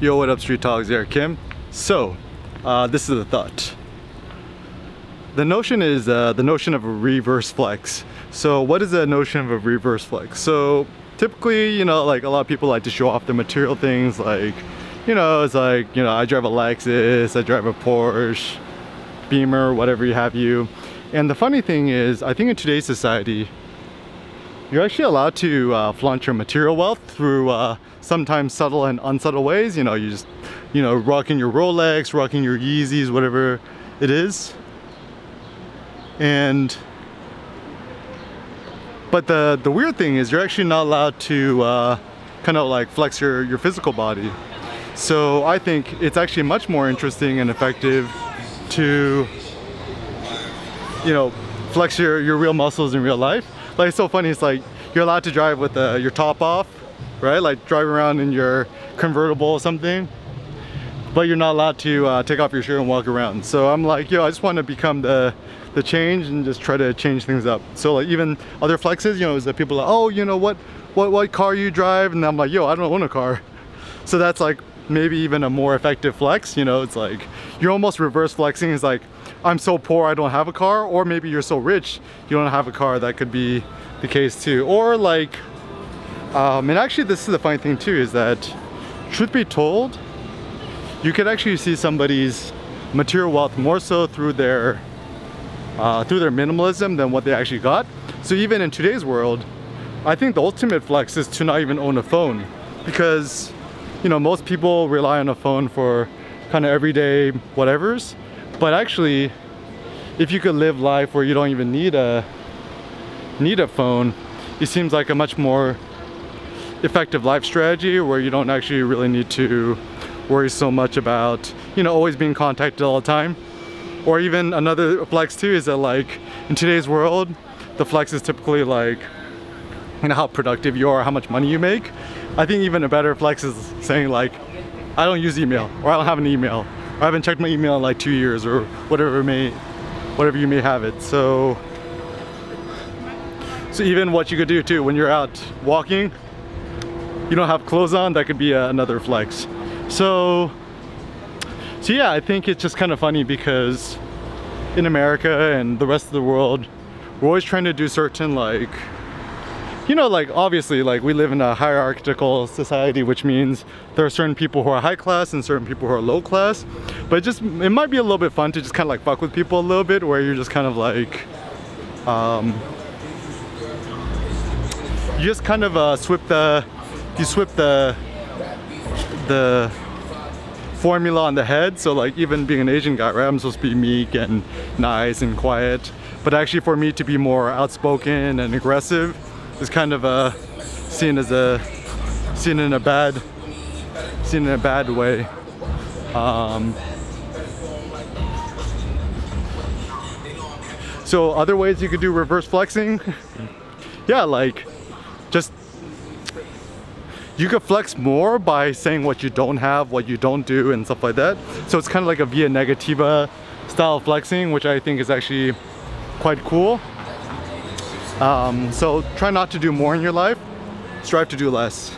Yo, what up, Street Talks? Eric Kim. So, uh, this is the thought. The notion is uh, the notion of a reverse flex. So, what is the notion of a reverse flex? So, typically, you know, like a lot of people like to show off the material things, like, you know, it's like, you know, I drive a Lexus, I drive a Porsche, Beamer, whatever you have you. And the funny thing is, I think in today's society, you're actually allowed to uh, flaunt your material wealth through uh, sometimes subtle and unsubtle ways. You know, you just, you know, rocking your Rolex, rocking your Yeezys, whatever it is. And, but the, the weird thing is you're actually not allowed to uh, kind of like flex your, your physical body. So I think it's actually much more interesting and effective to, you know, flex your, your real muscles in real life like it's so funny it's like you're allowed to drive with uh, your top off right? Like drive around in your convertible or something but you're not allowed to uh, take off your shirt and walk around. So I'm like yo I just want to become the the change and just try to change things up. So like even other flexes you know is that people like oh you know what what what car you drive? And I'm like yo I don't own a car. So that's like maybe even a more effective flex you know? It's like you're almost reverse flexing. It's like I'm so poor I don't have a car. Or maybe you're so rich you don't have a car. That could be the case too. Or like um, and actually this is the funny thing too is that truth be told you could actually see somebody's material wealth more so through their uh, through their minimalism than what they actually got. So even in today's world I think the ultimate flex is to not even own a phone. Because you know most people rely on a phone for kind of everyday whatevers but actually, if you could live life where you don't even need a need a phone, it seems like a much more effective life strategy where you don't actually really need to worry so much about, you know, always being contacted all the time. Or even another flex too is that like in today's world, the flex is typically like you know how productive you are, how much money you make. I think even a better flex is saying like, I don't use email or I don't have an email I haven't checked my email in like two years or whatever may whatever you may have it. So so even what you could do too when you're out walking you don't have clothes on that could be a, another flex. So so yeah I think it's just kind of funny because in America and the rest of the world we're always trying to do certain like you know, like obviously, like we live in a hierarchical society, which means there are certain people who are high class and certain people who are low class. But just it might be a little bit fun to just kind of like fuck with people a little bit, where you're just kind of like, um, you just kind of uh, the, you swip the, the formula on the head. So like even being an Asian guy, right? I'm supposed to be meek and nice and quiet. But actually for me to be more outspoken and aggressive, is kind of uh, seen as a seen in a bad seen in a bad way. Um, so other ways you could do reverse flexing, yeah, like just you could flex more by saying what you don't have, what you don't do, and stuff like that. So it's kind of like a via negativa style flexing, which I think is actually quite cool. Um, so try not to do more in your life, strive to do less.